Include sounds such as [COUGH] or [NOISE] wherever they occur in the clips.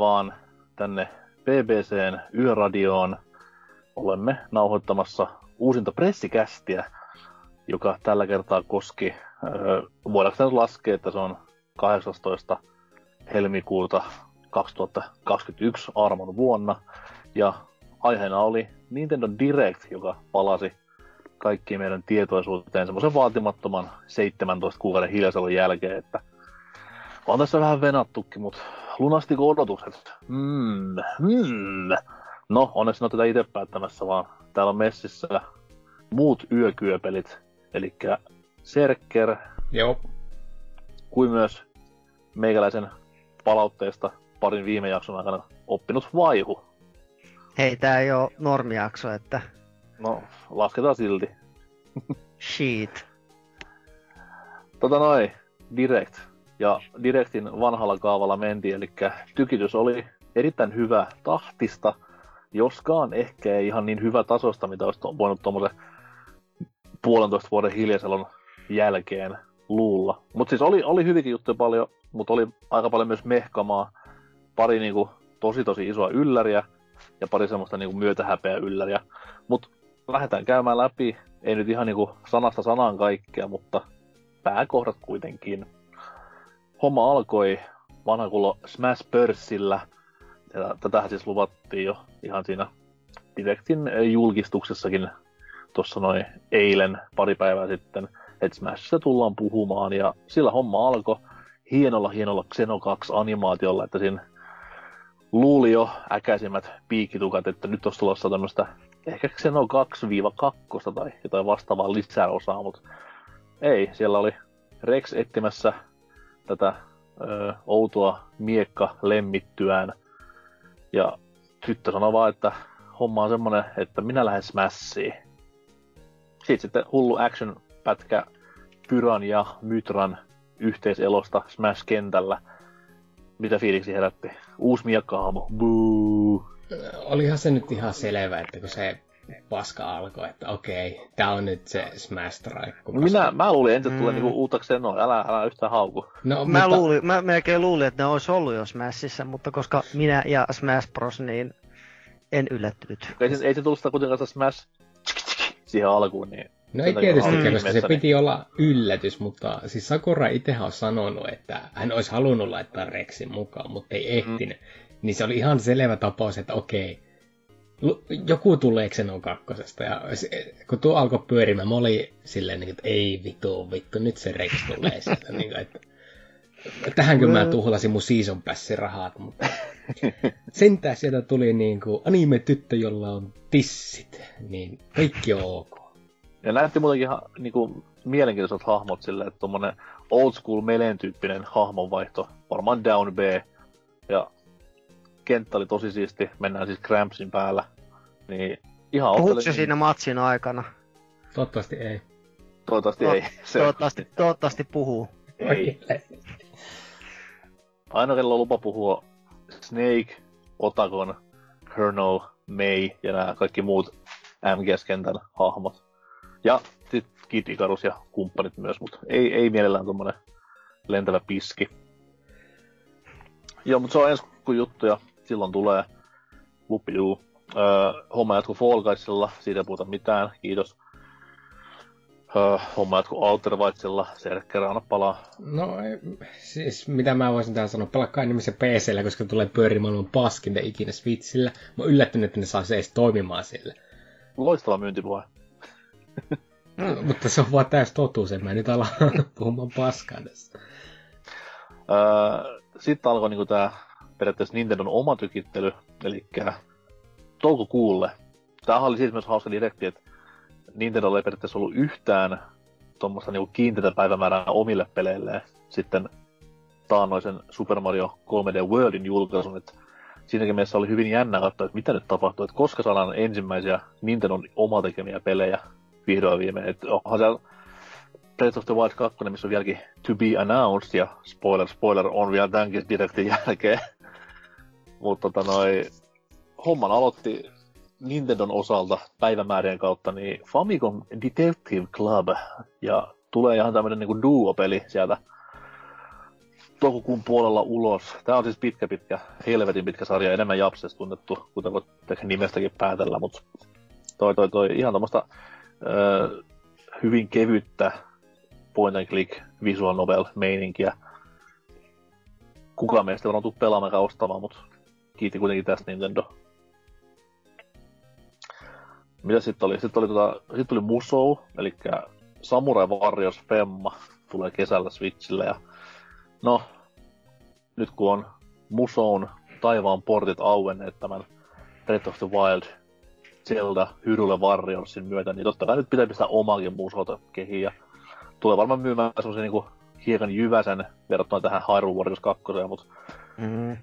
Vaan tänne BBCn Yöradioon. Olemme nauhoittamassa uusinta pressikästiä, joka tällä kertaa koski, öö, voidaanko nyt laskea, että se on 18. helmikuuta 2021 armon vuonna. Ja aiheena oli Nintendo Direct, joka palasi kaikkiin meidän tietoisuuteen semmoisen vaatimattoman 17 kuukauden hiljaisuuden jälkeen, että on tässä vähän venattukin, mutta lunastiko odotukset? Mm, mm. No, onneksi en tätä itse päättämässä, vaan täällä on messissä muut yökyöpelit, eli Serker, Joo. kuin myös meikäläisen palautteesta parin viime jakson aikana oppinut vaihu. Hei, tää ei oo normijakso, että No, lasketaan silti. shit. Tota noin, Direct. Ja Directin vanhalla kaavalla mentiin, eli tykitys oli erittäin hyvä tahtista, joskaan ehkä ei ihan niin hyvä tasosta, mitä olisi voinut tuommoisen puolentoista vuoden hiljaiselon jälkeen luulla. Mutta siis oli, oli hyvinkin juttuja paljon, mutta oli aika paljon myös mehkamaa. Pari niinku tosi tosi isoa ylläriä ja pari semmoista niinku myötähäpeä ylläriä. Mutta lähdetään käymään läpi, ei nyt ihan niinku sanasta sanaan kaikkea, mutta pääkohdat kuitenkin. Homma alkoi vanha kullo Smash Pörssillä. Ja tätähän siis luvattiin jo ihan siinä Directin eh, julkistuksessakin tuossa noin eilen pari päivää sitten, että Smashista tullaan puhumaan ja sillä homma alkoi hienolla hienolla Xeno 2 animaatiolla, että siinä luuli jo äkäisimmät piikkitukat, että nyt olisi tulossa tämmöistä ehkä Xeno 2-2 tai jotain vastaavaa lisäosaa, mutta ei, siellä oli Rex etsimässä tätä ö, outoa miekka lemmittyään. Ja tyttö sanoi vaan, että homma on semmonen, että minä lähden smässiin. Sitten sitten hullu action-pätkä Pyran ja Mytran yhteiselosta Smash-kentällä. Mitä fiiliksi herätti? Uusi miekkahaamo. Buu. Olihan se nyt ihan selvä, että kun se paska alkoi, että okei, tää on nyt se Smash Strike. paska- Minä, mä luulin ensin, että tulee Mm. niinku uutta Xenoa. Älä, älä yhtään hauku. No, Mä, mutta, luulin, mä melkein luulin, että ne olisi ollut jo Smashissa, mutta koska minä ja Smash Bros, niin en yllättynyt. Ei, se- ei se tullut sitä kuitenkaan Smash siihen alkuun, niin No ei tietystikään, olin koska se ihmeessäni. piti olla yllätys, mutta siis Sakura itsehän on sanonut, että hän olisi halunnut laittaa Rexin mukaan, mutta ei ehtinyt. Niin se oli ihan selvä tapaus, että okei, joku tulee Xenon kakkosesta. Ja se, kun tuo alkoi pyörimään, mä olin silleen, niin, että ei vittu, vittu, nyt se Rex tulee sieltä. niin, kuin, että, tähänkö mä tuhlasin mun season passin rahat, mutta sentään sieltä tuli niin kuin anime-tyttö, jolla on tissit, niin kaikki on ok. Ja näytti muutenkin ihan niinku, mielenkiintoiset hahmot sille, että tommonen old school meleen tyyppinen hahmonvaihto, varmaan down B. Ja kenttä oli tosi siisti, mennään siis Crampsin päällä. Niin ihan ottelin- siinä matsin aikana? Toivottavasti ei. Toivottavasti No, ei. [LAUGHS] Se, Toivottavasti, toivottavasti puhuu. Ei. ainoa kello on lupa puhua Snake, Otakon, Colonel, May ja nämä kaikki muut MGS-kentän hahmot. Ja sitten Kid Icarus ja kumppanit myös, mutta ei, ei mielellään tommonen lentävä piski. Joo, mutta se on ensi juttu ja silloin tulee lupiduu. Öö, homma jatkuu Fall Guysilla, siitä ei puhuta mitään, kiitos. Öö, homma jatkuu Outer Wildsilla, Serkker, anna palaa. No siis mitä mä voisin tähän sanoa, pelakkaa enemmän PCllä, koska tulee pyörimään maailman paskinta ikinä Switchillä. Mä yllättynyt, että ne saa se edes toimimaan sillä. Loistava myyntipuhe. No, mutta se on vaan täys totuus, en mä nyt ala [LAUGHS] puhumaan paskaa tässä. Öö, sitten alkoi niinku tää periaatteessa Nintendon oma tykittely, eli toukokuulle. Tämähän oli siis myös hauska direkti, että Nintendo ei periaatteessa ollut yhtään tuommoista niinku kiinteitä päivämäärää omille peleilleen sitten taannoisen Super Mario 3D Worldin julkaisun, että siinäkin mielessä oli hyvin jännä katsoa, että mitä nyt tapahtuu, että koska saadaan ensimmäisiä Nintendon omatekemiä pelejä vihdoin viimein, että onhan siellä Breath of the Wild 2, missä on vieläkin to be announced, ja spoiler, spoiler, on vielä tämänkin direktin jälkeen. Mutta tota noi, homman aloitti Nintendon osalta päivämäärien kautta niin Famicom Detective Club, ja tulee ihan tämmönen niinku duo-peli sieltä toukokuun puolella ulos. Tämä on siis pitkä, pitkä, helvetin pitkä sarja, enemmän Japsesta tunnettu, kuten voit nimestäkin päätellä, mutta toi, toi, toi ihan tämmöistä öö, hyvin kevyttä point and click visual novel meininkiä. Kukaan meistä varmaan tuu pelaamaan ostamaan, mutta kiitti kuitenkin tästä Nintendo. Mitä sitten oli? Sitten oli, tota, sit oli Musou, eli Samurai Warriors Femma tulee kesällä Switchille ja no, nyt kun on Musoun taivaan portit auenneet tämän Breath of the Wild Zelda Hyrule Warriorsin myötä, niin totta kai nyt pitää pistää omaakin Musouta kehiin ja tulee varmaan myymään semmoisen niinku hiekan jyväsen verrattuna tähän Hyrule Warriors 2, mutta mm.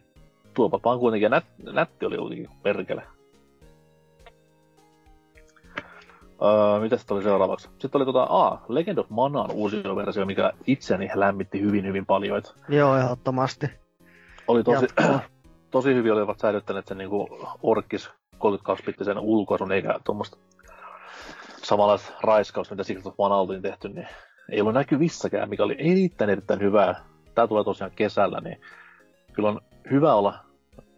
Tuopa vaan kuitenkin, ja nät, nätti oli kuitenkin perkele. Öö, mitä sitten oli seuraavaksi? Sitten oli tota, a, Legend of Manaan uusi versio, mikä itseni lämmitti hyvin hyvin paljon. Joo, ehdottomasti. Oli tosi, [CLEARS THROAT] tosi hyvin olivat säilyttäneet sen niinku Orkis 32-bittisen ulkoasun, eikä tuommoista samanlaista raiskausta, mitä Secret of Mana oltiin tehty, niin ei ollut näkyvissäkään, mikä oli erittäin erittäin hyvää. Tää tulee tosiaan kesällä, niin kyllä on hyvä olla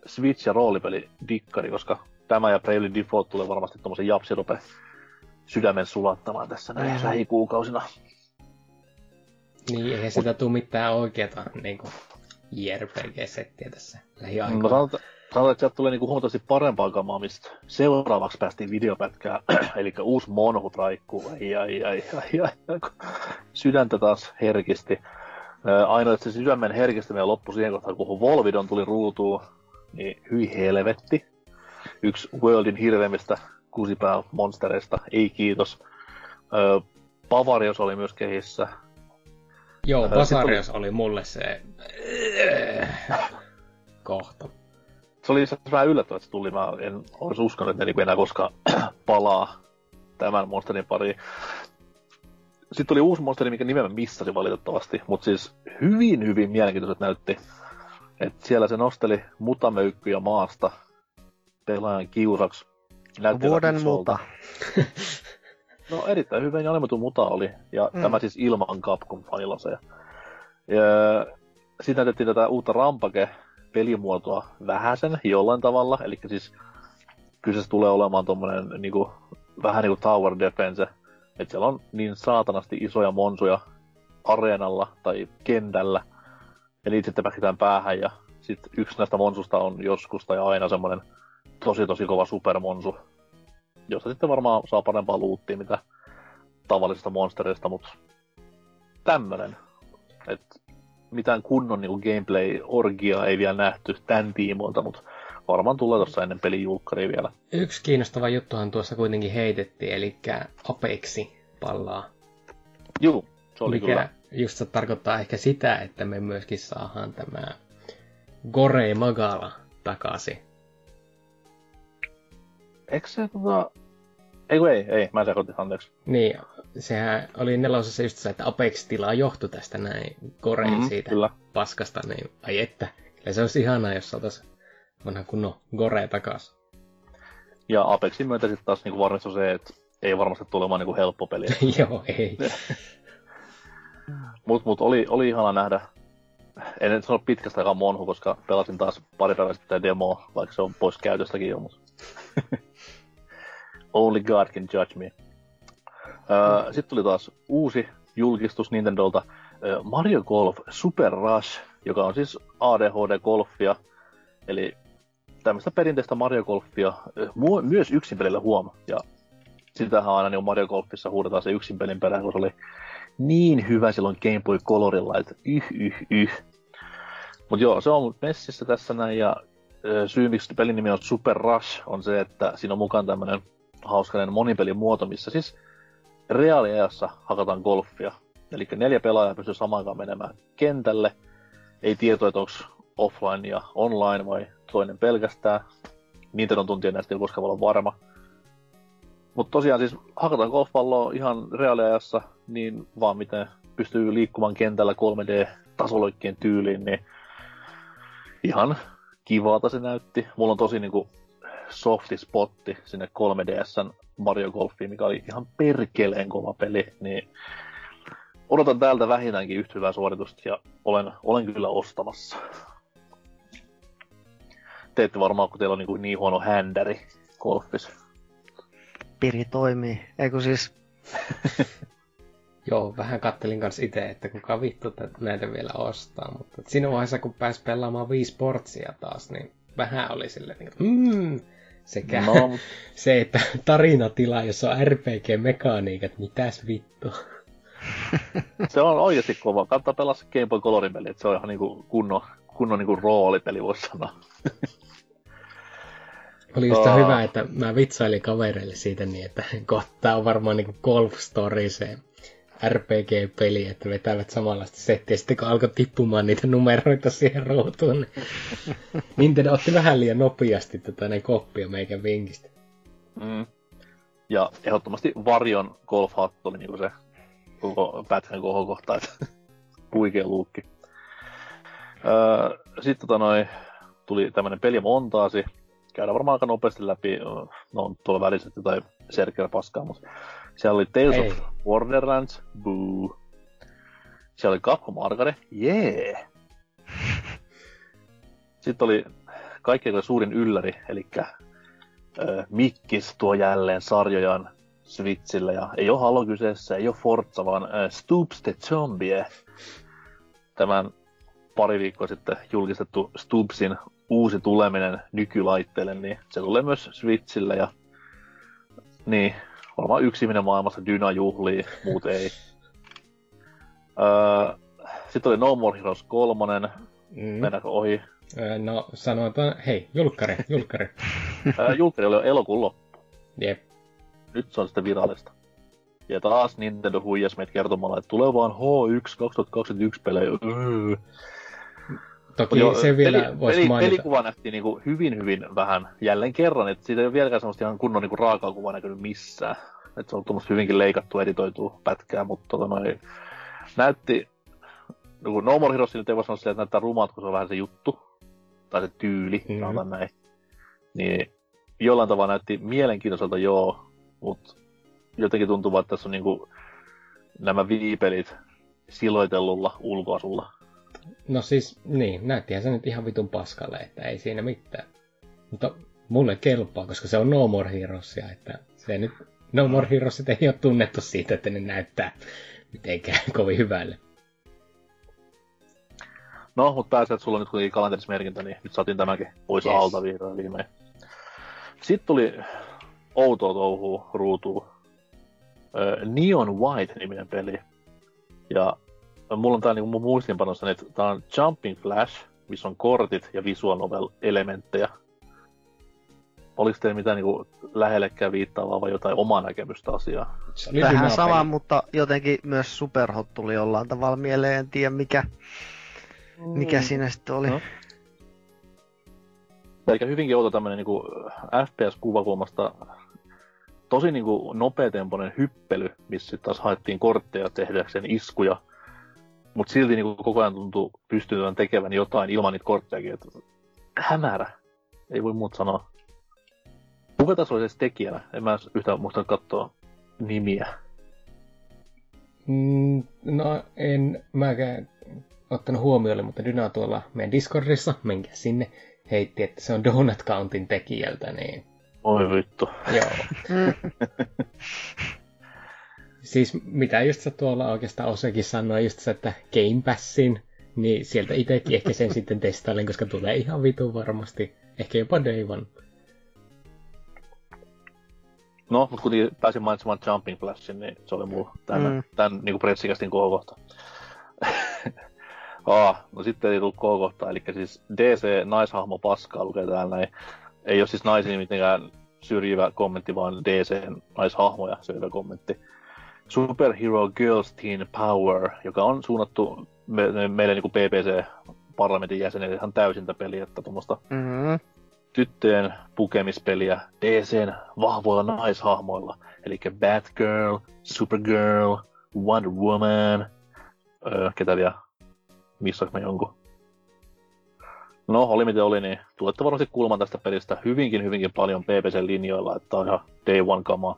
Switch- ja roolipeli dikkari, koska tämä ja Bravely Default tulee varmasti tuommoisen japsirope sydämen sulattamaan tässä näin mm. lähikuukausina. Niin, eihän sitä tule mitään oikeata niin kuin JRPG-settiä tässä lähiaikoina. No sanotaan, sanotaan, että sieltä tulee niin kuin huomattavasti parempaa kamaa, mistä seuraavaksi päästiin videopätkää, [CLEARS THROAT] eli uusi Monhut raikkuu, ai ai ai ai, ai, ai sydäntä taas herkisti. Ainoa, että se sydämen herkistäminen loppui siihen kohtaan, kun Volvidon tuli ruutuun, niin hyi helvetti. Yksi Worldin hirveimmistä kusipää monstereista, ei kiitos. Öö, Bavarios oli myös kehissä. Joo, öö, Basarios oli... oli mulle se kohta. Se oli vähän yllättävää, että se tuli. Mä en olisi uskonut, että ne niinku enää koskaan [CLEARS THROAT] palaa tämän monsterin pariin. Sitten tuli uusi monsteri, mikä nimen missasin valitettavasti, mutta siis hyvin, hyvin mielenkiintoiset näytti. Et siellä se nosteli mutamöykkyjä maasta pelaajan kiusaksi Näytti Vuoden muta. no erittäin hyvin animoitu muta oli, ja mm. tämä siis ilman Capcom failaseja. Ja sitten näytettiin tätä uutta Rampage pelimuotoa vähäsen jollain tavalla, eli siis kyseessä tulee olemaan tommonen niinku, vähän niinku tower defense, että siellä on niin saatanasti isoja monsuja areenalla tai kentällä, ja niitä sitten pähkitään päähän, ja sitten yksi näistä monsusta on joskus tai aina semmoinen tosi tosi kova supermonsu, josta sitten varmaan saa parempaa luuttia mitä tavallisista monstereista, mutta tämmönen. Et mitään kunnon niin gameplay-orgia ei vielä nähty tämän tiimoilta, mutta varmaan tulee tuossa ennen pelin julkkari vielä. Yksi kiinnostava juttuhan tuossa kuitenkin heitettiin, eli Apexi pallaa. Juu, se oli Mikä kyllä. Just se tarkoittaa ehkä sitä, että me myöskin saadaan tämä Gorei Magala takaisin Eikö se tota... Ei ei, ei, mä sekoitin, anteeksi. Niin, sehän oli nelosessa just se, että Apex-tilaa johtui tästä näin Korein mm, siitä kyllä. paskasta, niin ai että. Kyllä se olisi ihanaa, jos saataisiin vanha kunnon Gore takas. Ja Apexin myötä sitten taas niinku varmistui se, että ei varmasti tulemaan niinku helppo peli. [LAUGHS] Joo, ei. [LAUGHS] mut, mut oli, oli ihana nähdä. En nyt sano pitkästä aikaa monhu, koska pelasin taas pari päivää sitten demoa, vaikka se on pois käytöstäkin jo, mutta [LAUGHS] Only God can judge me. Uh, Sitten tuli taas uusi julkistus Nintendolta, uh, Mario Golf Super Rush, joka on siis ADHD-golfia, eli tämmöistä perinteistä Mario Golfia, uh, myös yksin pelillä huom. Ja sitähän aina niin Mario Golfissa huudetaan se yksin pelin perään, kun se oli niin hyvä silloin Game Boy Colorilla, että yh, yh, yh. Mutta joo, se on messissä tässä näin, ja syy, miksi pelin nimi on Super Rush, on se, että siinä on mukaan tämmöinen hauskainen monipelin muoto, missä siis reaaliajassa hakataan golfia. Eli neljä pelaajaa pystyy samaan menemään kentälle. Ei tietoa, että onko offline ja online vai toinen pelkästään. Niitä on tuntien näistä ei koskaan olla varma. Mutta tosiaan siis hakataan golfpalloa ihan reaaliajassa, niin vaan miten pystyy liikkumaan kentällä 3D-tasoloikkien tyyliin, niin ihan kivalta se näytti. Mulla on tosi niinku softi spotti sinne 3DSn Mario Golfiin, mikä oli ihan perkeleen kova peli, niin odotan täältä vähintäänkin yhtä hyvää suoritusta ja olen, olen kyllä ostamassa. Teette varmaan, kun teillä on niin, niin huono händäri golfissa. Piri toimii. Eikö siis... [LAUGHS] Joo, vähän kattelin kanssa itse, että kuka vittu näitä vielä ostaa, mutta siinä vaiheessa kun pääsi pelaamaan viisi portsia taas, niin vähän oli sille niin mm, sekä no. [LAUGHS] se, että tarinatila, jossa on RPG-mekaniikat, mitäs vittu. [LAUGHS] se on oikeasti kova. Kannattaa pelaa se Game Boy Colorin peli, että se on ihan niinku kunnon, kunnon niinku roolipeli, voisi sanoa. Oli just oh. hyvä, että mä vitsailin kavereille siitä niin, että [LAUGHS] kohta on varmaan niinku Golf Story se RPG-peli, että vetävät samanlaista settiä. Sitten kun alkoi tippumaan niitä numeroita siihen ruutuun, niin [LAUGHS] Nintendo otti vähän liian nopeasti tätä ne koppia meikän vinkistä. Mm. Ja ehdottomasti Varjon golf-hattu oli niinku se koko pätkän kohokohta, että [LAUGHS] huikea luukki. Öö, sitten tota noi, tuli tämmönen pelimontaasi. Käydään varmaan aika nopeasti läpi, no on tuolla väliset tai Serker paskaa, mutta siellä oli Tales Ei. of Borderlands, boo. Siellä oli Capcom Arcade, jee. Yeah. [LAUGHS] Sitten oli kaikkein suurin ylläri, eli äh, Mikkis tuo jälleen sarjojaan Switchillä, ja ei ole Halo kyseessä, ei ole Forza, vaan äh, Stoops the Zombie. Tämän pari viikkoa sitten julkistettu Stoopsin uusi tuleminen nykylaitteelle, niin se tulee myös Switchillä, ja niin, varmaan yksi ihminen maailmassa Dyna juhlii, muut ei. Öö, sitten oli No More Heroes 3, mm. mennäänkö ohi? Öö, no sanotaan, hei, julkkari, julkkari. öö, julkkari oli jo elokuun loppu. Jep. Nyt se on sitten virallista. Ja taas Nintendo huijas meitä kertomalla, että tulee vaan H1 2021 pelejä. Öö. Toki jo, se vielä peli, voisi peli, mainita. Pelikuva nähtiin niinku hyvin hyvin vähän jälleen kerran, että siitä ei ole vieläkään semmoista ihan kunnon niinku raakaa kuvaa näkynyt missään. Että se on tuommoista hyvinkin leikattu, editoitu pätkää, mutta tota noin, näytti, no, no More Heroes nyt ei voi sanoa että näyttää rumat, kun se on vähän se juttu, tai se tyyli, mm-hmm. näin. Niin jollain tavalla näytti mielenkiintoiselta joo, mutta jotenkin tuntuu, että tässä on niinku nämä viipelit siloitellulla ulkoasulla. No siis, niin, näyttihän se nyt ihan vitun paskalle, että ei siinä mitään. Mutta mulle kelpaa, koska se on No More Heroesia, että se nyt No More Heroes ei ole tunnettu siitä, että ne näyttää mitenkään [LAUGHS] kovin hyvälle. No, mutta pääsee, että sulla on nyt kuitenkin kalenterismerkintä, niin nyt saatiin tämäkin pois yes. alta vihdoin viimein. Sitten tuli outoa touhuu ruutuun. Neon White-niminen peli. Ja mulla on tää niinku mun muistiinpanossa, että tää on Jumping Flash, missä on kortit ja visual novel-elementtejä oliko teillä mitään niin lähellekään viittaavaa vai jotain omaa näkemystä asiaa? Vähän sama, mutta jotenkin myös Superhot tuli jollain tavalla mieleen, en tiedä mikä, mikä mm. siinä sitten oli. No. Eli hyvinkin outo tämmönen niin FPS-kuvakulmasta tosi niin kuin nopeatempoinen hyppely, missä taas haettiin kortteja tehdäkseen iskuja, mutta silti niin kuin koko ajan tuntuu pystyvän tekevän jotain ilman niitä korttejakin. Että hämärä. Ei voi muuta sanoa. Kuka tässä oli tekijänä? En mä yhtään muista katsoa nimiä. Mm, no en mäkään ottanut huomioon, mutta Dyna tuolla meidän Discordissa, menkää sinne, heitti, että se on Donut Countin tekijältä, niin... Oi vittu. Joo. [LAUGHS] siis mitä just sä tuolla oikeastaan osakin sanoi, just se, että Game Passin, niin sieltä itsekin ehkä sen sitten testailen, koska tulee ihan vitu varmasti. Ehkä jopa Day One. No, mutta kun pääsin mainitsemaan Jumping Flashin, niin se oli mulla tämän, mm. tämän niin pretsikästin kohokohta. [LAUGHS] ah, no sitten ei tullut kohokohta, eli siis DC naishahmo paskaa lukee täällä näin. Ei ole siis naisiin mitenkään syrjivä kommentti, vaan DC naishahmoja syrjivä kommentti. Superhero Girls Teen Power, joka on suunnattu me, meille niin kuin PPC-parlamentin jäsenille ihan täysintä peliä, että tuommoista mm-hmm tyttöjen pukemispeliä DCn vahvoilla naishahmoilla. Eli Batgirl, Supergirl, Wonder Woman, öö, ketä vielä, missä me jonkun. No, oli miten oli, niin tulette varmasti kuulemaan tästä pelistä hyvinkin, hyvinkin paljon PPC-linjoilla, että on ihan day one kamaa.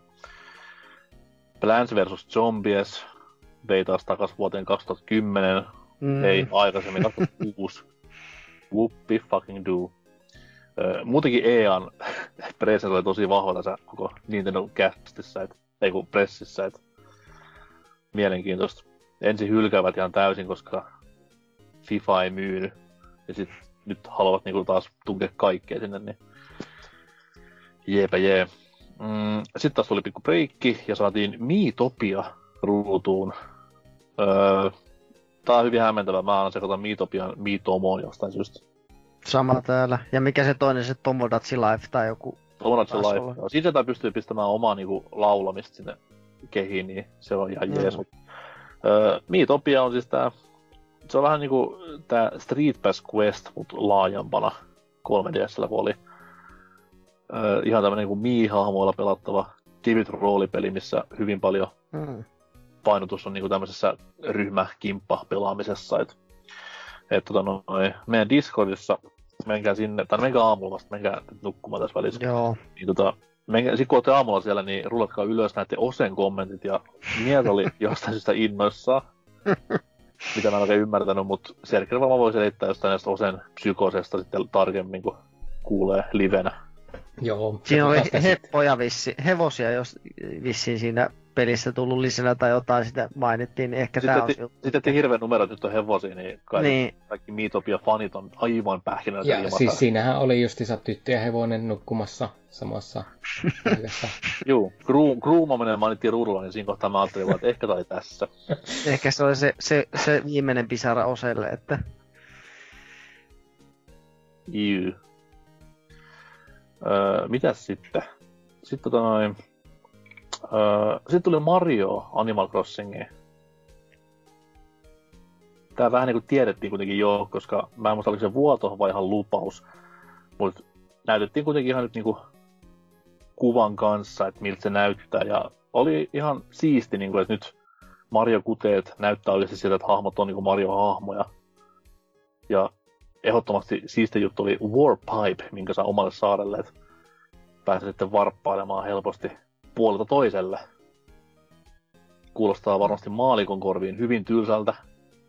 Plants vs. Zombies, vei taas takas vuoteen 2010, mm. ei aikaisemmin 2006. Whoopi fucking do. Öö, muutenkin EAN [LAUGHS] presence oli tosi vahva tässä koko Nintendo castissa, et, ei kun pressissä, et mielenkiintoista. Ensin hylkäävät ihan täysin, koska FIFA ei myynyt. Ja sit nyt haluavat niinku taas tunkea kaikkea sinne, niin jeepä jee. Mm, sitten taas tuli pikku breikki ja saatiin Miitopia ruutuun. Öö, tää on hyvin hämmentävä. Mä aina sekoitan Miitopian Miitomoon jostain syystä. Sama täällä. Ja mikä se toinen, se Tomodachi Life tai joku... Tomodachi Life. Joo. Siitä tää pystyy pistämään omaa niinku laulamista sinne kehiin, niin se on ihan jees. Mm. Öö, Miitopia on siis tää... Se on vähän niinku tää Street Pass Quest, mut laajempana 3DSllä, kun oli äh, ihan tämmönen niin Mii-hahmoilla pelattava kevyt roolipeli, missä hyvin paljon mm. painotus on niin kuin tämmöisessä ryhmäkimppa-pelaamisessa. Et, et, tota, noin, meidän Discordissa, menkää sinne, tai menkää aamulla vasta, menkää nukkumaan tässä välissä. Joo. Niin, tota, menkää, sit kun olette aamulla siellä, niin rullatkaa ylös näette Osen kommentit, ja Miet oli [LAUGHS] jostain syystä innoissaan. mitä mä en oikein ymmärtänyt, mutta Sergei varmaan voi selittää jostain näistä Osen psykosesta sitten tarkemmin, kun kuulee livenä. Joo. Siinä oli heppoja vissi, hevosia, jos vissiin siinä pelissä tullut lisänä tai jotain sitä mainittiin, ehkä tämä on Sitten te hirveän numerot nyt on hevosia, niin, kai niin. kaikki Miitopia fanit on aivan pähkinä. Ja ilmassa. siis siinähän oli justiinsa tyttö ja hevonen nukkumassa samassa [LAUGHS] Joo, groomaminen mainittiin ruudulla, niin siinä kohtaa mä ajattelin, että ehkä tai tässä. ehkä se oli se, se, se viimeinen pisara oselle, että... Juu. Öö, mitäs sitten? Sitten tota noin... Öö, sitten tuli Mario Animal Crossingiin. Tää vähän niinku tiedettiin kuitenkin jo, koska mä en muista oliko se vuoto vai ihan lupaus. Mutta näytettiin kuitenkin ihan nyt niinku kuvan kanssa, että miltä se näyttää. Ja oli ihan siisti, niinku, että nyt Mario-kuteet näyttää oikeasti siltä, että hahmot on niinku Mario-hahmoja. Ja ehdottomasti siisti juttu oli Warpipe, minkä saa omalle saarelle, että pääsee sitten varppailemaan helposti puolelta toiselle. Kuulostaa varmasti maalikon korviin hyvin tylsältä,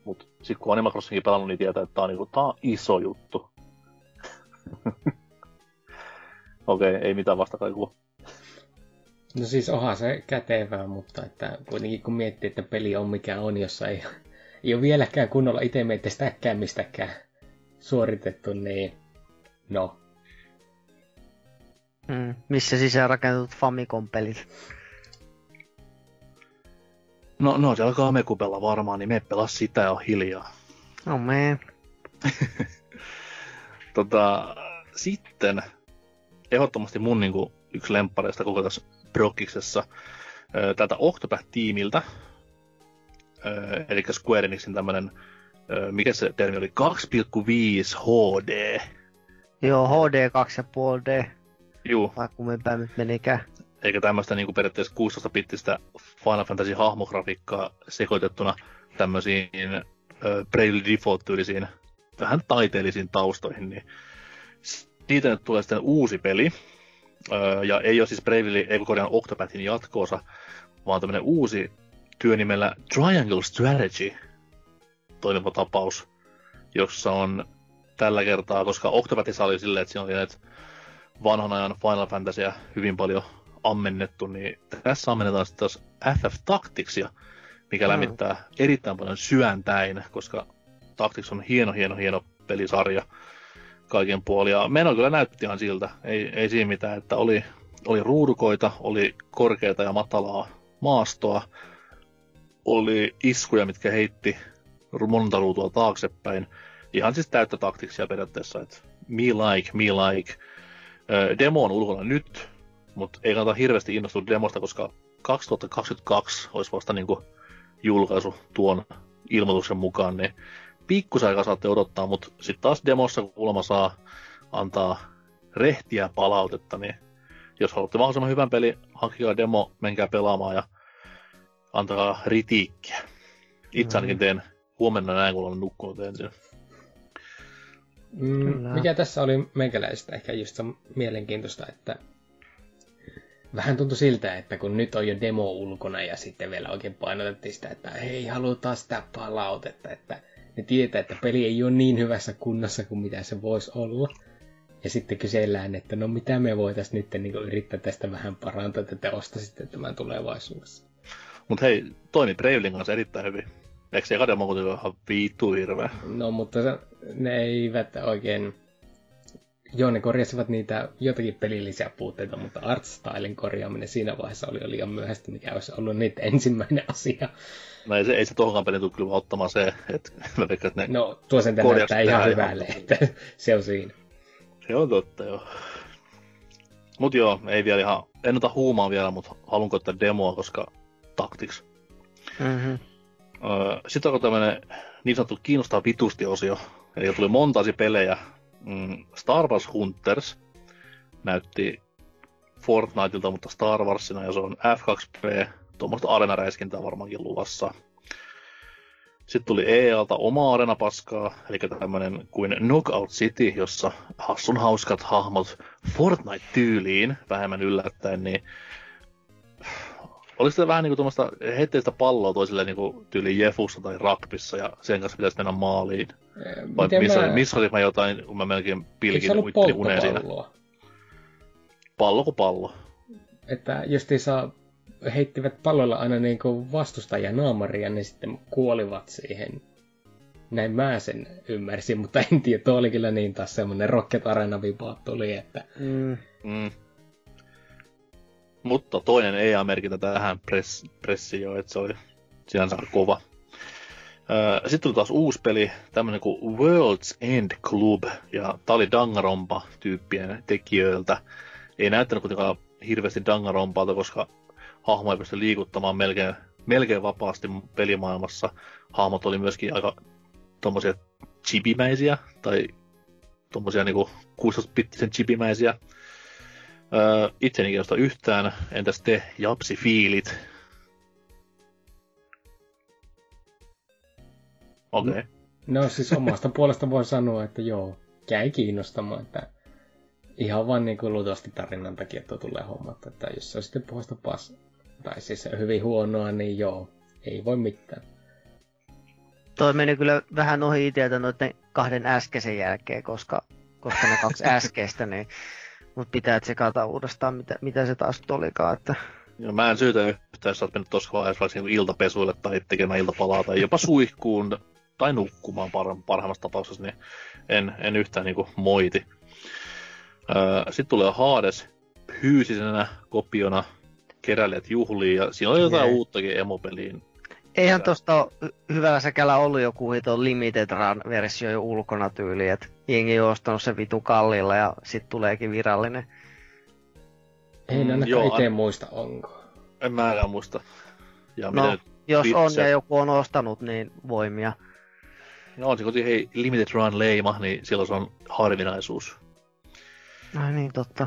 mutta sitten kun Animal Crossingin pelannut, niin tietää, että tämä on, niinku, tää on iso juttu. [LAUGHS] Okei, okay, ei mitään vastakaikua. No siis onhan se kätevää, mutta että kuitenkin kun miettii, että peli on mikä on, jossa ei, ei ole vieläkään kunnolla itse miettiä sitäkään mistäkään suoritettu, niin no. Mm, missä sisään rakennetut Famicom-pelit? No, no se alkaa Mekupella varmaan, niin me pelaa sitä ja hiljaa. No me. [LAUGHS] tota, sitten ehdottomasti mun niinku, yksi lemppareista koko tässä Brockiksessa tältä Octopath-tiimiltä, eli Square Enixin tämmönen mikä se termi oli, 2,5 HD. Joo, HD 2,5D. Juu. Vai kummempää nyt menikään. Eikä tämmöistä niinku periaatteessa 16-bittistä Final Fantasy hahmografiikkaa sekoitettuna tämmöisiin äh, Bravely Default-tyylisiin vähän taiteellisiin taustoihin, niin siitä nyt tulee sitten uusi peli, öö, ja ei ole siis Bravely, ei korjaan Octopathin jatkoosa, vaan tämmöinen uusi työnimellä Triangle Strategy, toimiva tapaus, jossa on tällä kertaa, koska Octopathissa oli silleen, että siinä oli näitä vanhan ajan Final Fantasyä hyvin paljon ammennettu, niin tässä ammennetaan sitten taas FF Tacticsia, mikä mm. lämmittää erittäin paljon syöntäin, koska Tactics on hieno, hieno, hieno pelisarja kaiken puolin. Ja meno kyllä näytti ihan siltä, ei, ei siinä mitään, että oli, oli ruudukoita, oli korkeita ja matalaa maastoa, oli iskuja, mitkä heitti monta ruutua taaksepäin. Ihan siis täyttä taktiksia periaatteessa, että me like, me like. Demo on ulkona nyt, mutta ei kannata hirveästi innostua demosta, koska 2022 olisi vasta niin julkaisu tuon ilmoituksen mukaan, niin pikkusaikaa saatte odottaa, mutta sitten taas demossa kuulemma saa antaa rehtiä palautetta, niin jos haluatte mahdollisimman hyvän peli, hankkikaa demo, menkää pelaamaan ja antakaa ritiikkiä. Itse ainakin mm. teen huomenna näin, kun olen nukkunut ensin. Mm, mikä tässä oli meikäläistä ehkä just mielenkiintoista, että vähän tuntui siltä, että kun nyt on jo demo ulkona ja sitten vielä oikein painotettiin sitä, että hei, halutaan sitä palautetta, että ne tietää, että peli ei ole niin hyvässä kunnossa kuin mitä se voisi olla. Ja sitten kysellään, että no mitä me voitaisiin nyt niin yrittää tästä vähän parantaa, että te ostasitte tämän tulevaisuudessa. Mutta hei, toimi Bravelin kanssa erittäin hyvin. Eikö se kadema kuitenkin ihan viittu hirveä? No, mutta se, ne eivät oikein... Joo, ne korjasivat niitä jotakin pelillisiä puutteita, mutta artstylin korjaaminen siinä vaiheessa oli jo liian myöhäistä, mikä olisi ollut niitä ensimmäinen asia. No ei se, ei se tuohonkaan pelin tule kyllä ottamaan se, että [LAUGHS] mä veikkaan, että ne No, tuo sen näyttää ihan hyvälle, että se on siinä. Se on totta, joo. Mut joo, ei vielä ihan, en ota huumaa vielä, mutta haluan koittaa demoa, koska taktiks. Mm-hmm. Sitten alkoi tämmönen niin sanottu kiinnostaa vitusti osio. Eli tuli montaasi pelejä. Mm, Star Wars Hunters näytti Fortniteilta, mutta Star Warsina, ja se on F2P, tuommoista arenaräiskintää varmaankin luvassa. Sitten tuli EALta oma arena-paskaa, eli tämmönen kuin Knockout City, jossa hassun hauskat hahmot Fortnite-tyyliin, vähemmän yllättäen, niin Oliko se vähän niinku tuommoista heitteistä palloa toisille niinku tyyliin Jefussa tai rugbyssa ja sen kanssa pitäisi mennä maaliin? Vai missä, mä... missä oli mä jotain, kun mä melkein pilkin uittelin uneen siinä? Pallo kuin pallo. Että saa heittivät pallolla aina niinku vastustajia naamaria, niin sitten kuolivat siihen. Näin mä sen ymmärsin, mutta en tiedä, tuo oli kyllä niin taas semmonen Rocket Arena tuli, että... Mm. Mm. Mutta toinen EA-merkintä tähän press, pressiin jo, että se oli sinänsä kova. Sitten tuli taas uusi peli, tämmönen kuin World's End Club, ja tää oli Dangarompa-tyyppien tekijöiltä. Ei näyttänyt kuitenkaan hirveästi Dangarompalta, koska hahmo ei pysty liikuttamaan melkein, melkein vapaasti pelimaailmassa. Hahmot oli myöskin aika tommosia chibimäisiä, tai tommosia niinku 16-bittisen chibimäisiä. Öö, itseni kiinnostaa yhtään. Entäs te, japsi fiilit? Okei. Okay. No, no siis omasta [LAUGHS] puolesta voi sanoa, että joo, jäi kiinnostamaan, että ihan vaan niin kuin luultavasti tarinan takia, että tulee hommat, että jos se on sitten puolesta pas, tai siis hyvin huonoa, niin joo, ei voi mitään. Toi meni kyllä vähän ohi itseltä noiden kahden äskeisen jälkeen, koska, koska ne kaksi [LAUGHS] äskeistä, niin mutta pitää tsekata uudestaan, mitä, mitä se taas olikaan. Että... Ja mä en syytä yhtään, jos sä oot mennyt tuossa vaiheessa vaikka niin iltapesuille tai tekemään iltapalaa tai jopa suihkuun tai nukkumaan par- parhaimmassa tapauksessa, niin en, en yhtään niin moiti. Öö, Sitten tulee Hades fyysisenä kopiona keräilijät juhliin ja siinä on jotain Jee. uuttakin emopeliin Eihän tosta hyvällä säkällä ollut joku hito Limited Run-versio jo ulkona tyyli, että jengi on ostanut sen vitu kallilla ja sit tuleekin virallinen. Ei mm, ainakaan itse muista, onko. En mä enää muista. Ja no, jos vitsi. on ja joku on ostanut, niin voimia. No on se kuitenkin hei, Limited Run leima, niin silloin se on harvinaisuus. Ai niin, totta.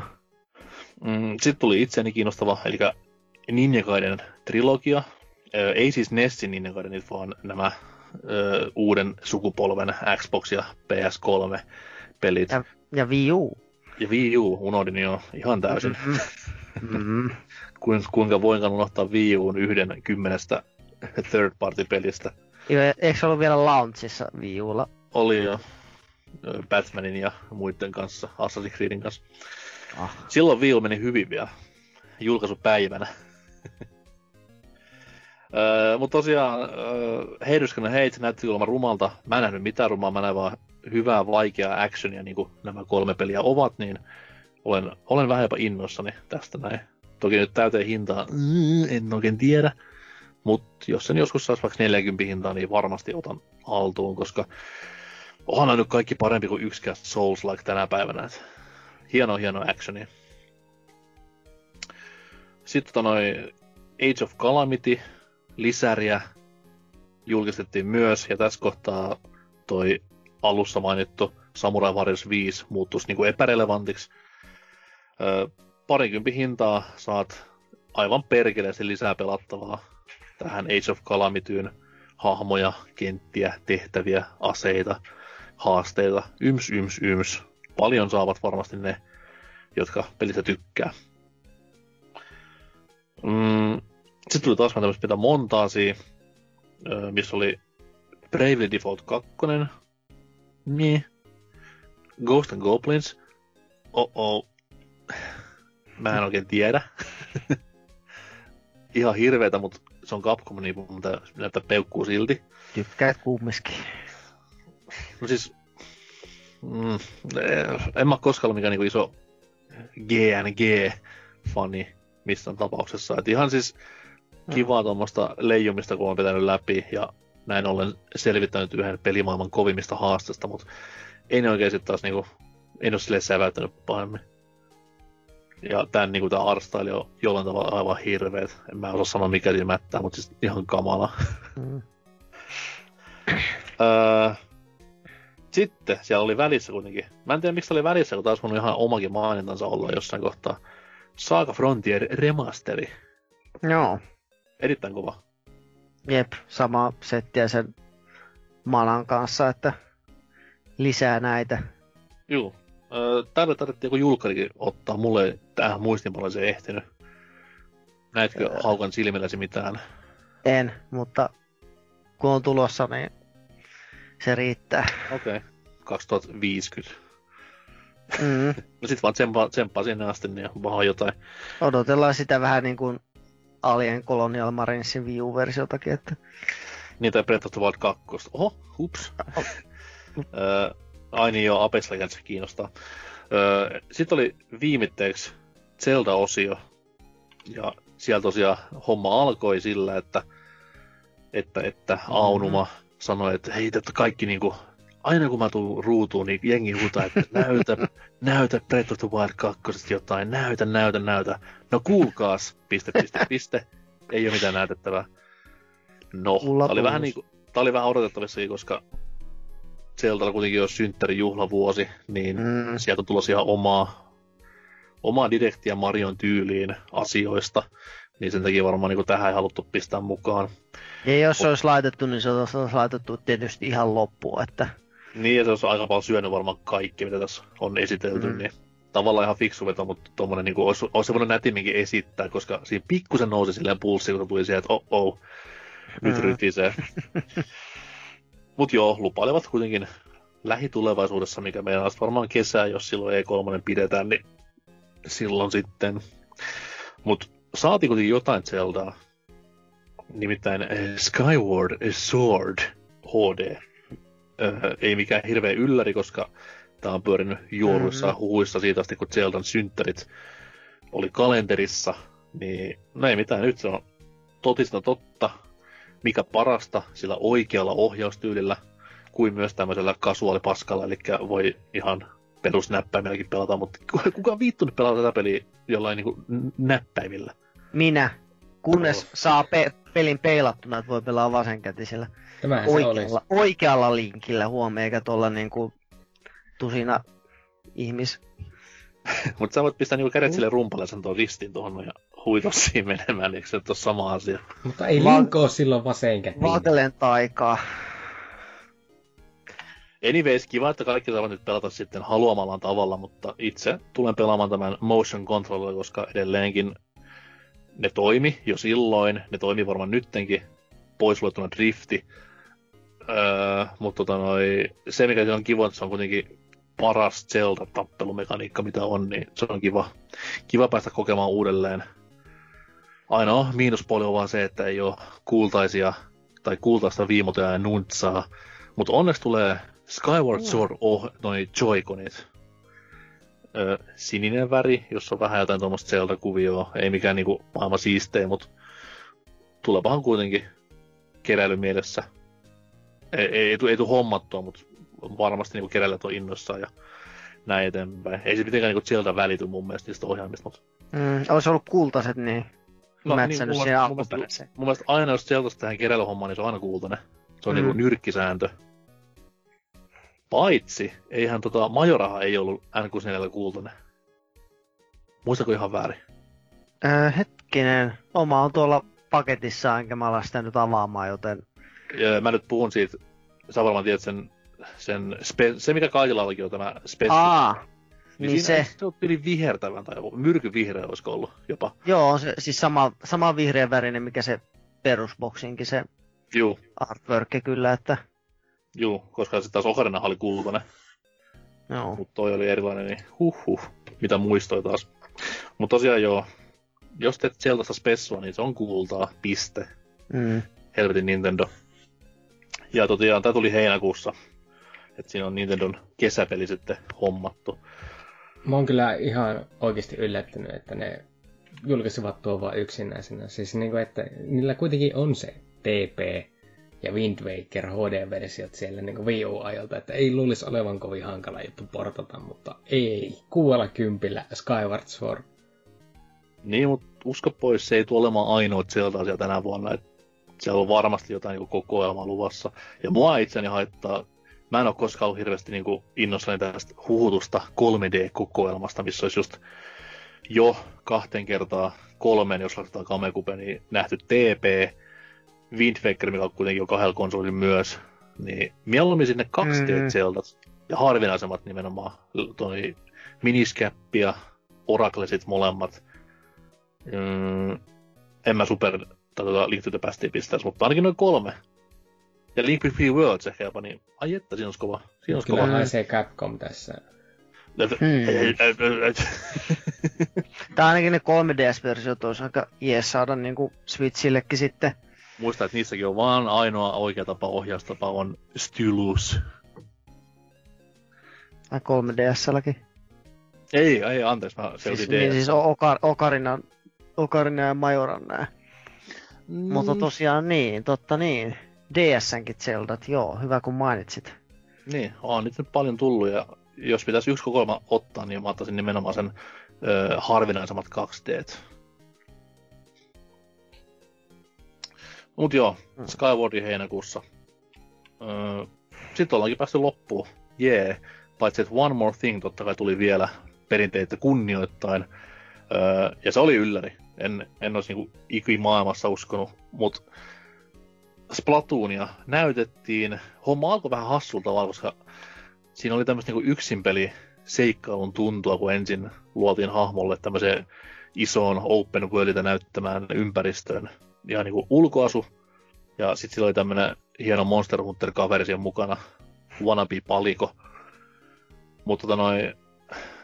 Mm, Sitten tuli itseäni kiinnostava, eli Ninjakaiden trilogia, Ö, ei siis Nessin nyt vaan nämä ö, uuden sukupolven Xbox ja PS3 pelit. Ja, ja Wii U. Ja Wii U, unohdin jo ihan täysin. Mm-hmm. mm-hmm. [LAUGHS] Kuinka voinkaan unohtaa Wii Uun yhden kymmenestä third party pelistä. Joo, eikö se ollut vielä launchissa Wii Ulla? Oli jo. Batmanin ja muiden kanssa, Assassin's Creedin kanssa. Ah. Silloin Wii U meni hyvin vielä julkaisupäivänä. [LAUGHS] Öö, mutta tosiaan öö, Heidyskänen Hate näytti olevan rumalta. Mä en nähnyt mitään rumaa, mä näin vaan hyvää, vaikeaa actionia, niin kuin nämä kolme peliä ovat, niin olen, olen vähän jopa innoissani tästä näin. Toki nyt täyteen hintaa, mm, en oikein tiedä. Mutta jos sen joskus saisi vaikka 40 hintaa, niin varmasti otan haltuun, koska onhan nyt kaikki parempi kuin yksikään Souls-like tänä päivänä. Et hieno, hieno actioni. Sitten tota noin Age of Calamity, lisäriä julkistettiin myös, ja tässä kohtaa toi alussa mainittu Samurai Warriors 5 muuttuisi niin kuin epärelevantiksi. Öö, parikympi hintaa saat aivan perkeleesti lisää pelattavaa tähän Age of Calamityyn hahmoja, kenttiä, tehtäviä, aseita, haasteita, yms, yms, yms. Paljon saavat varmasti ne, jotka pelistä tykkää. Mm, sitten tuli taas tämmöistä mitä montaasia, missä oli Bravely Default 2. Niin. Ghost and Goblins. Oh oh. Mä en oikein tiedä. [LAUGHS] Ihan hirveetä, mutta se on Capcom, niin mutta näyttää peukkuu silti. Tykkäät kumminkin. No siis, mm, en mä koskaan ollut mikään niinku iso GNG-fani missään tapauksessa. Et ihan siis kivaa tuommoista leijumista, kun on pitänyt läpi ja näin ollen selvittänyt yhden pelimaailman kovimmista haasteista, mutta ei ne oikein sitten taas niinku, en ole silleen säväyttänyt pahemmin. Ja tän niinku tää artstyle on jollain tavalla aivan hirveet. En mä osaa sanoa mikä siinä mättää, mutta siis ihan kamala. Mm. [LAUGHS] öö, sitten siellä oli välissä kuitenkin. Mä en tiedä miksi oli välissä, kun taas mun ihan omakin mainintansa olla jossain kohtaa. Saga Frontier remasteri. Joo. Erittäin kova. Jep, sama settiä sen manan kanssa, että lisää näitä. Joo. Täällä tarvittiin joku julkarikin ottaa. Mulle tähän muistinpanolle se ehtinyt. Näetkö öö. haukan silmilläsi mitään? En, mutta kun on tulossa, niin se riittää. Okei. Okay. 2050. Mm. [LAUGHS] no sit vaan tsemppaa, tsemppaa sinne asti, niin vaan jotain. Odotellaan sitä vähän niin kuin Alien Colonial Marinesin Wii U-versiotakin, että... Niin, tai Breath of the Wild 2. Oho, hups. Oh. ai niin joo, Apex Legends kiinnostaa. Sitten oli viimitteeksi Zelda-osio. Ja siellä tosiaan homma alkoi sillä, että, että, että Aunuma mm-hmm. sanoi, että hei, että kaikki niinku aina kun mä tuun ruutuun, niin jengi huutaa, että näytä, näytä Breath of the Wild 2 jotain, näytä, näytä, näytä. No kuulkaas, piste, piste, piste. Ei ole mitään näytettävää. No, tää oli, vähän niinku, tää oli vähän odotettavissa, koska Zelda kuitenkin on synttäri juhlavuosi, niin mm. sieltä on tulossa ihan omaa, omaa direktiä Marion tyyliin asioista, niin sen takia varmaan niin tähän ei haluttu pistää mukaan. Ja jos se olisi laitettu, niin se olisi laitettu tietysti ihan loppuun, että niin, ja se olisi aika paljon syönyt varmaan kaikki, mitä tässä on esitelty, mm. niin tavallaan ihan fiksu veto, mutta tuommoinen niin kuin, olisi, olisi voinut nätimminkin esittää, koska siinä pikkusen nousi silleen pulssi, kun se tuli siihen, että oh oh, nyt mm. rytisee. [LAUGHS] mutta joo, lupailevat kuitenkin lähitulevaisuudessa, mikä meidän on varmaan kesää, jos silloin E3 pidetään, niin silloin sitten. Mutta saatiin kuitenkin jotain Zeldaa. Nimittäin eh, Skyward Sword HD äh, ei mikään hirveä ylläri, koska tämä on pyörinyt juoruissa mm-hmm. huhuissa siitä asti, kun Zeldan synttärit oli kalenterissa. Niin no ei mitään, nyt se on totista totta, mikä parasta sillä oikealla ohjaustyylillä, kuin myös tämmöisellä kasuaalipaskalla, eli voi ihan perusnäppäimilläkin pelata, mutta kuka on viittunut pelata tätä peliä jollain niin näppäimillä? Minä, kunnes saa pe- pelin peilattuna, että voi pelaa vasenkätisellä. Tämähän oikealla, se oikealla linkillä huomioon, eikä tuolla niinku tusina ihmis. [LAUGHS] Mutta sä voit pistää niinku kädet sille rumpalle sen tuon ristin tuohon ja huitossiin [LAUGHS] menemään, eikö se ole sama asia? Mutta ei Va- silloin vasen käteen. Vaatelen taikaa. Anyways, kiva, että kaikki saavat nyt pelata sitten haluamallaan tavalla, mutta itse tulen pelaamaan tämän motion controller, koska edelleenkin ne toimi jo silloin, ne toimi varmaan nyttenkin, pois luettuna drifti, Öö, mutta tota noi, se mikä on kiva, että se on kuitenkin paras Zelda-tappelumekaniikka, mitä on, niin se on kiva, kiva päästä kokemaan uudelleen. Ainoa miinuspuoli on vaan se, että ei ole kuultaisia tai kultaista viimotea ja nuntsaa. Mutta onneksi tulee Skyward Sword oh, noin Joy-Conit. Öö, sininen väri, jossa on vähän jotain tuommoista Zelda-kuvioa. Ei mikään niinku maailman siistejä, mutta tulepahan kuitenkin keräilymielessä ei, ei, ei, ei tule hommattua, mutta varmasti niin keräilijät on innoissaan ja näin eteenpäin. Ei se mitenkään niin sieltä välity mun mielestä niistä ohjaamista, mutta... Mm, olisi ollut kultaiset, niin no, niin, siihen alkuperäiseen. Mun mielestä aina jos sieltä tähän keräilyhommaan, niin se on aina kultainen. Se on mm. niin nyrkkisääntö. Paitsi, eihän tota, Majoraha ei ollut N64 kultainen. Muistako ihan väärin? Äh, hetkinen, oma on tuolla paketissa, enkä mä ala sitä nyt avaamaan, joten ja mä nyt puhun siitä, sä varmaan tiedät sen, sen spe, se mikä kaikilla on tämä Special. Aa. Niin, Niin se- se on yli vihertävän tai joku myrkyvihreä olisiko ollut jopa. Joo, se, siis sama, sama vihreän värinen, mikä se perusboksinkin, se Juu, artwork kyllä, että juu, koska sitten taas Ocarina oli kultainen, joo. mutta toi oli erilainen, niin huh huh, mitä muistoi taas. Mutta tosiaan joo, jos teet Zeldasta spessua, niin se on kultaa, piste. Mm. Helvetin Nintendo. Ja tosiaan, tämä tuli heinäkuussa. että siinä on Nintendon kesäpeli sitten hommattu. Mä oon kyllä ihan oikeasti yllättynyt, että ne julkaisivat tuo vaan yksinäisenä. Siis niinku, että niillä kuitenkin on se TP ja Wind Waker HD-versiot siellä niin Wii U-ajalta, että ei luulisi olevan kovin hankala juttu portata, mutta ei. Kuuella kympillä Skyward Sword. Niin, mutta usko pois, se ei tule olemaan ainoa Zelda siellä tänä vuonna. Et siellä on varmasti jotain niin kokoelmaa luvassa. Ja mua itseni haittaa, mä en ole koskaan ollut hirveästi niin innossani tästä huhutusta 3D-kokoelmasta, missä olisi just jo kahteen kertaa kolmen, jos lasketaan Kamekupe, niin nähty TP, Wind Waker, mikä on kuitenkin jo kahdella konsolilla myös, niin mieluummin sinne 2D-Zeldat ja harvinaisemmat nimenomaan, toi Miniscap ja Oraclesit molemmat. Mm, en mä super tai tota, Link to the Pastia pistäisi, mutta ainakin noin kolme. Ja Link Between Worlds ehkä jopa, niin ai että, siinä olisi kova. Siinä olisi Kyllä kova. haisee Capcom tässä. Tai [LAUGHS] [LAUGHS] ainakin ne 3DS-versiot olisi aika jees saada niinku Switchillekin sitten. Muista, että niissäkin on vaan ainoa oikea tapa, ohjaustapa on stylus. Tai 3DS-lläkin. Ei, ei, anteeksi, mä se Siis, oli niin, DS. siis Okar, Ocarina, Ocarina ja Majoran nää. Mm, Mutta tosiaan niin, totta niin. DSnkin Zeldat, joo, hyvä kun mainitsit. Niin, on niitä nyt paljon tullut, ja jos pitäisi yksi kokoelma ottaa, niin mä ottaisin nimenomaan sen ö, harvinaisemmat 2D. Mut joo, Mm. Skywardin heinäkuussa. Öö, sitten ollaankin päästy loppuun. Jee. Yeah. Paitsi että One More Thing totta kai tuli vielä perinteitä kunnioittain. Öö, ja se oli ylläri. En, en olisi niinku ikimaailmassa uskonut. Mut Splatoonia näytettiin. Homma alkoi vähän hassulta tavalla, koska siinä oli tämmöistä niinku yksinpeli seikkailun tuntua, kun ensin luotiin hahmolle tämmöiseen isoon open worldita näyttämään ympäristöön. Ihan niinku ulkoasu. Ja sitten sillä oli tämmönen hieno Monster Hunter-kaveri mukana. Wannabe-paliko. Mutta tota noin,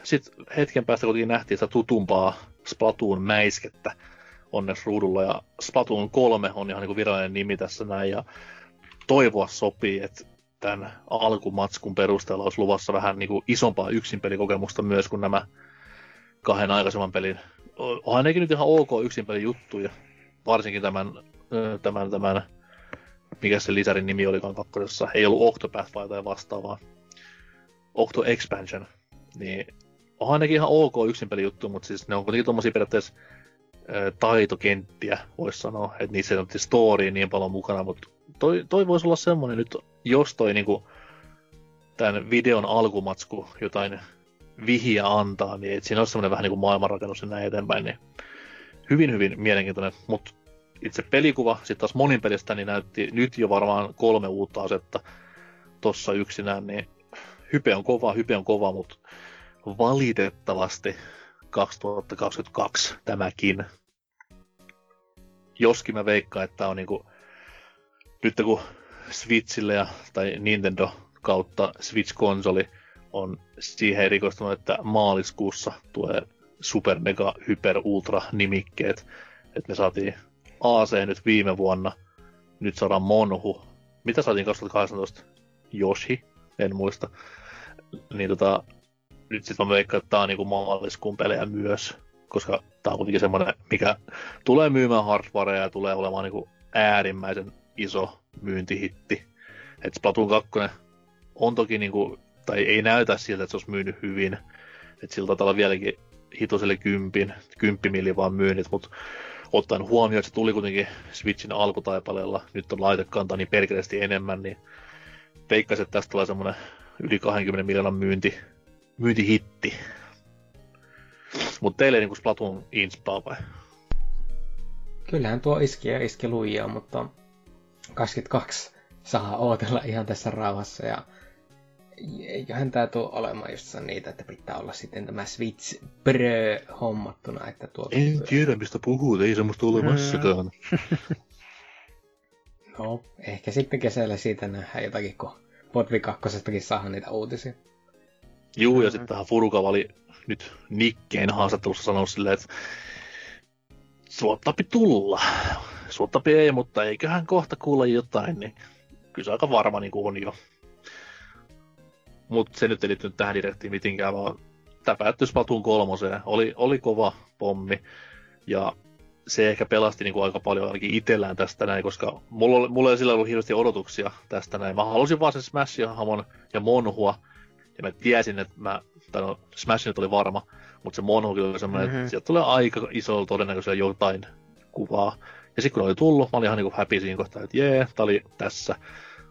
sitten hetken päästä kuitenkin nähtiin sitä tutumpaa Splatoon mäiskettä onneksi ruudulla. Ja Splatoon 3 on ihan niinku virallinen nimi tässä näin. Ja toivoa sopii, että tämän alkumatskun perusteella olisi luvassa vähän niinku isompaa yksinpelikokemusta myös kuin nämä kahden aikaisemman pelin. Onhan nekin nyt ihan ok yksinpeli juttuja. Varsinkin tämän, tämän, tämän, mikä se lisärin nimi olikaan kakkosessa. Ei ollut Octopath vai jotain vastaavaa. Octo Expansion. Niin onhan nekin ihan ok yksinpeli juttu, mutta siis ne on kuitenkin tommosia periaatteessa ö, taitokenttiä, voisi sanoa. Että niissä ei ole story niin paljon mukana, mutta toi, toi voisi olla semmonen nyt, jos toi niinku tämän videon alkumatsku jotain vihiä antaa, niin et siinä olisi semmoinen vähän niin kuin maailmanrakennus ja näin eteenpäin, niin hyvin, hyvin mielenkiintoinen, mutta itse pelikuva sitten taas monin pelistä niin näytti nyt jo varmaan kolme uutta asetta tossa yksinään, niin hype on kova, hype on kova, mutta valitettavasti 2022 tämäkin. Joskin mä veikkaan, että on niinku, nyt kun Switchille ja, tai Nintendo kautta Switch-konsoli on siihen erikoistunut, että maaliskuussa tulee Super Mega Hyper Ultra nimikkeet. Että me saatiin AC nyt viime vuonna, nyt saadaan Monhu. Mitä saatiin 2018? Yoshi? En muista. Niin tota, nyt sitten mä veikkaan, että tää on niinku maaliskuun pelejä myös, koska tää on kuitenkin semmonen, mikä tulee myymään hardwarea ja tulee olemaan niinku äärimmäisen iso myyntihitti. Et Splatoon 2 on toki niinku, tai ei näytä siltä, että se olisi myynyt hyvin. Että sillä taitaa olla vieläkin hitoselle kympin, kymppimilli vaan myynnit, mutta ottaen huomioon, että se tuli kuitenkin Switchin alkutaipaleella, nyt on laitekantaa niin perkeleesti enemmän, niin veikkaisin, että tästä tulee semmoinen yli 20 miljoonan myynti, myyntihitti. Mutta teille niin Splatoon inspaa vai? Kyllähän tuo iski ja iski lujaa, mutta 22 saa ootella ihan tässä rauhassa ja eiköhän tää tuo olemaan just niitä, että pitää olla sitten tämä Switch Pro hommattuna, että tuo... En tiedä mistä puhuu, ei semmoista olemassakaan. no, ehkä sitten kesällä siitä nähdään jotakin, kun Potvi 2 saadaan niitä uutisia. Juu, ja sitten tähän Furukava oli nyt Nikkeen haastattelussa sanonut silleen, että suottapi tulla. Suottapi ei, mutta eiköhän kohta kuulla jotain, niin kyllä se aika varma niin kuin on jo. Mutta se nyt ei liittynyt tähän direktiin mitenkään, vaan tämä päättyi Splatoon kolmoseen. Oli, oli kova pommi, ja se ehkä pelasti niin kuin aika paljon ainakin itsellään tästä näin, koska mulla, mulla ei sillä ollut hirveästi odotuksia tästä näin. Mä halusin vaan sen Smashia, Hamon ja Monhua, ja mä tiesin, että mä, tai no, Smash nyt oli varma, mutta se Monhu oli semmoinen, mm-hmm. että sieltä tulee aika iso todennäköisesti jotain kuvaa. Ja sitten kun oli tullut, mä olin ihan niinku happy siinä kohtaa, että jee, tää oli tässä.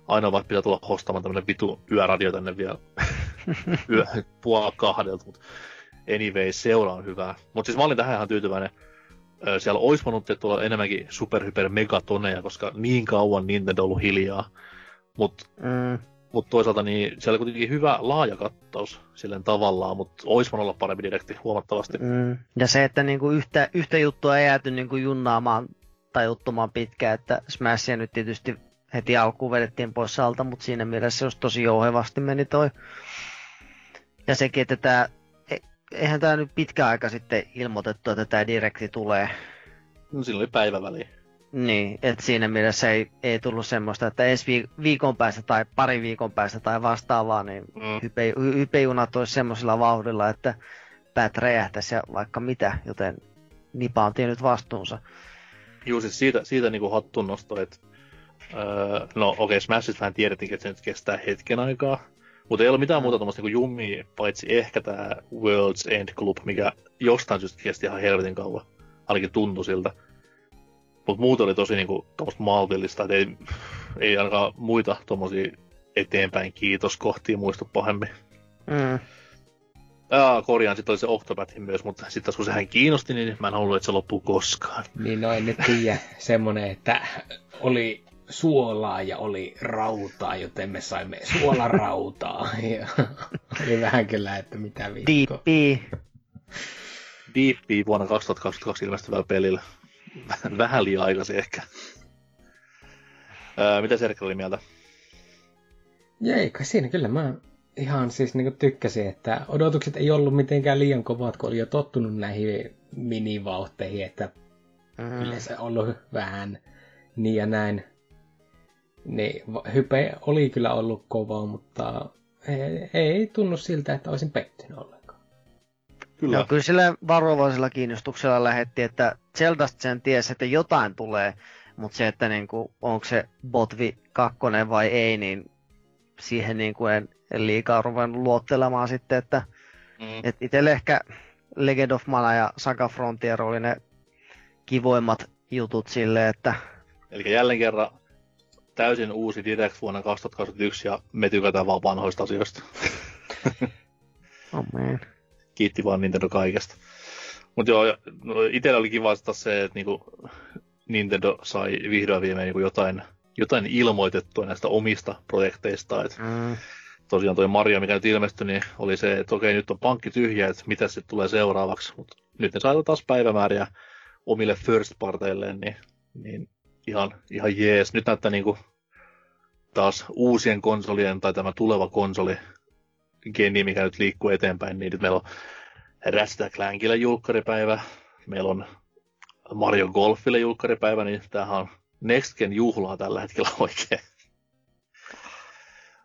Ainoa vaan pitää tulla hostamaan tämmönen vitu yöradio tänne vielä [LAUGHS] yö, puolella kahdelta, mutta anyway, seura on hyvää. Mutta siis mä olin tähän ihan tyytyväinen. Siellä olisi voinut tulla enemmänkin superhyper megatoneja, koska niin kauan Nintendo on ollut hiljaa. Mutta mm. Mut toisaalta niin siellä oli kuitenkin hyvä laaja kattaus silleen tavallaan, mutta olisi voinut olla parempi direkti huomattavasti. Mm. Ja se, että niinku yhtä, yhtä juttua ei jääty niinku junnaamaan tai juttumaan pitkään, että Smashia nyt tietysti heti alkuun vedettiin pois alta, mutta siinä mielessä jos tosi jouhevasti meni toi. Ja sekin, että tämä, e, eihän tämä nyt pitkä aika sitten ilmoitettu, että tämä direkti tulee. No silloin oli päiväväli. Niin, että siinä mielessä ei, ei tullut semmoista, että ensi viikon päästä tai pari viikon päästä tai vastaavaa, niin mm. hype, hypejunat olisi semmoisella vauhdilla, että päät räjähtäisi ja vaikka mitä, joten Nipa on tiennyt vastuunsa. Juu, siis siitä, siitä niin kuin hattun nosto, että öö, no okei, okay, Smashit vähän tiedettiin, että se nyt kestää hetken aikaa, mutta ei ole mitään muuta tuommoista niin jummia, paitsi ehkä tämä World's End Club, mikä jostain syystä kesti ihan helvetin kauan. Ainakin tuntui siltä. Mutta muuten oli tosi niinku maltillista, että ei, ei ainakaan muita tuommoisia eteenpäin kiitoskohtia muistu pahemmin. Mm. Aa, korjaan, sitten oli se Octopathin myös, mutta sitten kun sehän kiinnosti, niin mä en halunnut, että se loppuu koskaan. Niin no en nyt tiedä, semmonen, että oli suolaa ja oli rautaa, joten me saimme suolarautaa. Ja [LAUGHS] oli vähän kyllä, että mitä viikkoa. Diippi. Diippi vuonna 2022 ilmestyvällä pelillä. [LAUGHS] Vähän liian aikaisin ehkä. Öö, mitä Serkki oli mieltä? Jäi, siinä kyllä mä ihan siis niin tykkäsin, että odotukset ei ollut mitenkään liian kovat, kun oli jo tottunut näihin minivauhteihin, että mm. kyllä se on ollut vähän niin ja näin. Niin, hype oli kyllä ollut kova, mutta ei, ei tunnu siltä, että olisin pettynyt ollenkaan. Kyllä. No, kyllä sillä varovaisella kiinnostuksella lähetti, että Zeldasta sen tiesi, että jotain tulee, mutta se, että niinku, onko se Botvi 2 vai ei, niin siihen niinku en, en liikaa ruvennut luottelemaan sitten, että mm. et itselle ehkä Legend of Mana ja Saga Frontier oli ne kivoimmat jutut sille, että... Eli jälleen kerran täysin uusi Direct vuonna 2021 ja me tykätään vaan vanhoista asioista. [LAUGHS] oh. Kiitti vaan Nintendo kaikesta. Mutta joo, no, itsellä oli kiva se, että niinku Nintendo sai vihdoin viimein niinku jotain, jotain ilmoitettua näistä omista projekteista. Et mm. Tosiaan toi Mario, mikä nyt ilmestyi, niin oli se, että okei, nyt on pankki tyhjä, että mitä sitten tulee seuraavaksi. Mutta nyt ne saivat taas päivämääriä omille first parteilleen, niin, niin ihan, ihan jees. Nyt näyttää niinku taas uusien konsolien tai tämä tuleva konsoli geni, mikä nyt liikkuu eteenpäin, niin nyt meillä on Ratchet Clankille julkkaripäivä, meillä on Mario Golfille julkkaripäivä, niin tämähän on Next Gen juhlaa tällä hetkellä oikein.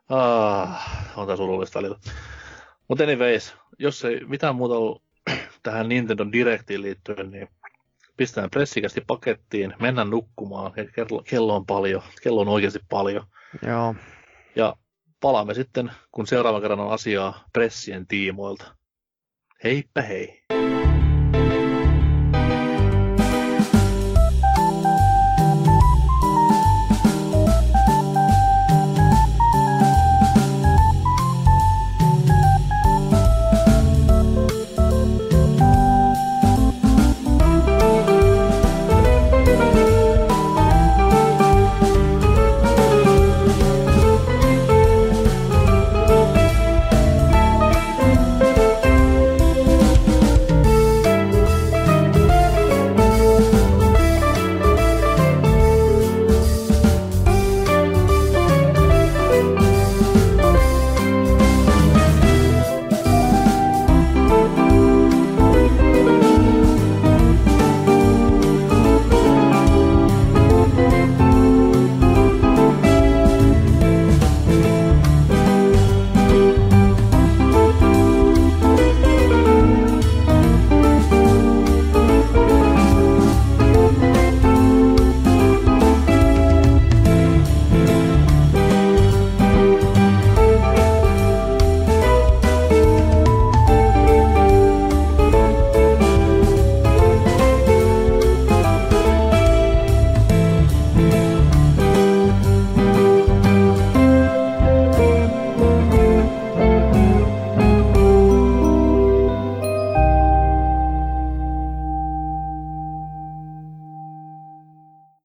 Ah, on tämä surullista välillä. Mutta anyways, jos ei mitään muuta ollut [CLEARS THROAT] tähän Nintendo Directiin liittyen, niin pistetään pressikästi pakettiin, mennään nukkumaan. Kello, kello on paljon, kello on oikeasti paljon. Joo. Ja palaamme sitten, kun seuraava kerran on asiaa pressien tiimoilta. Heippa hei.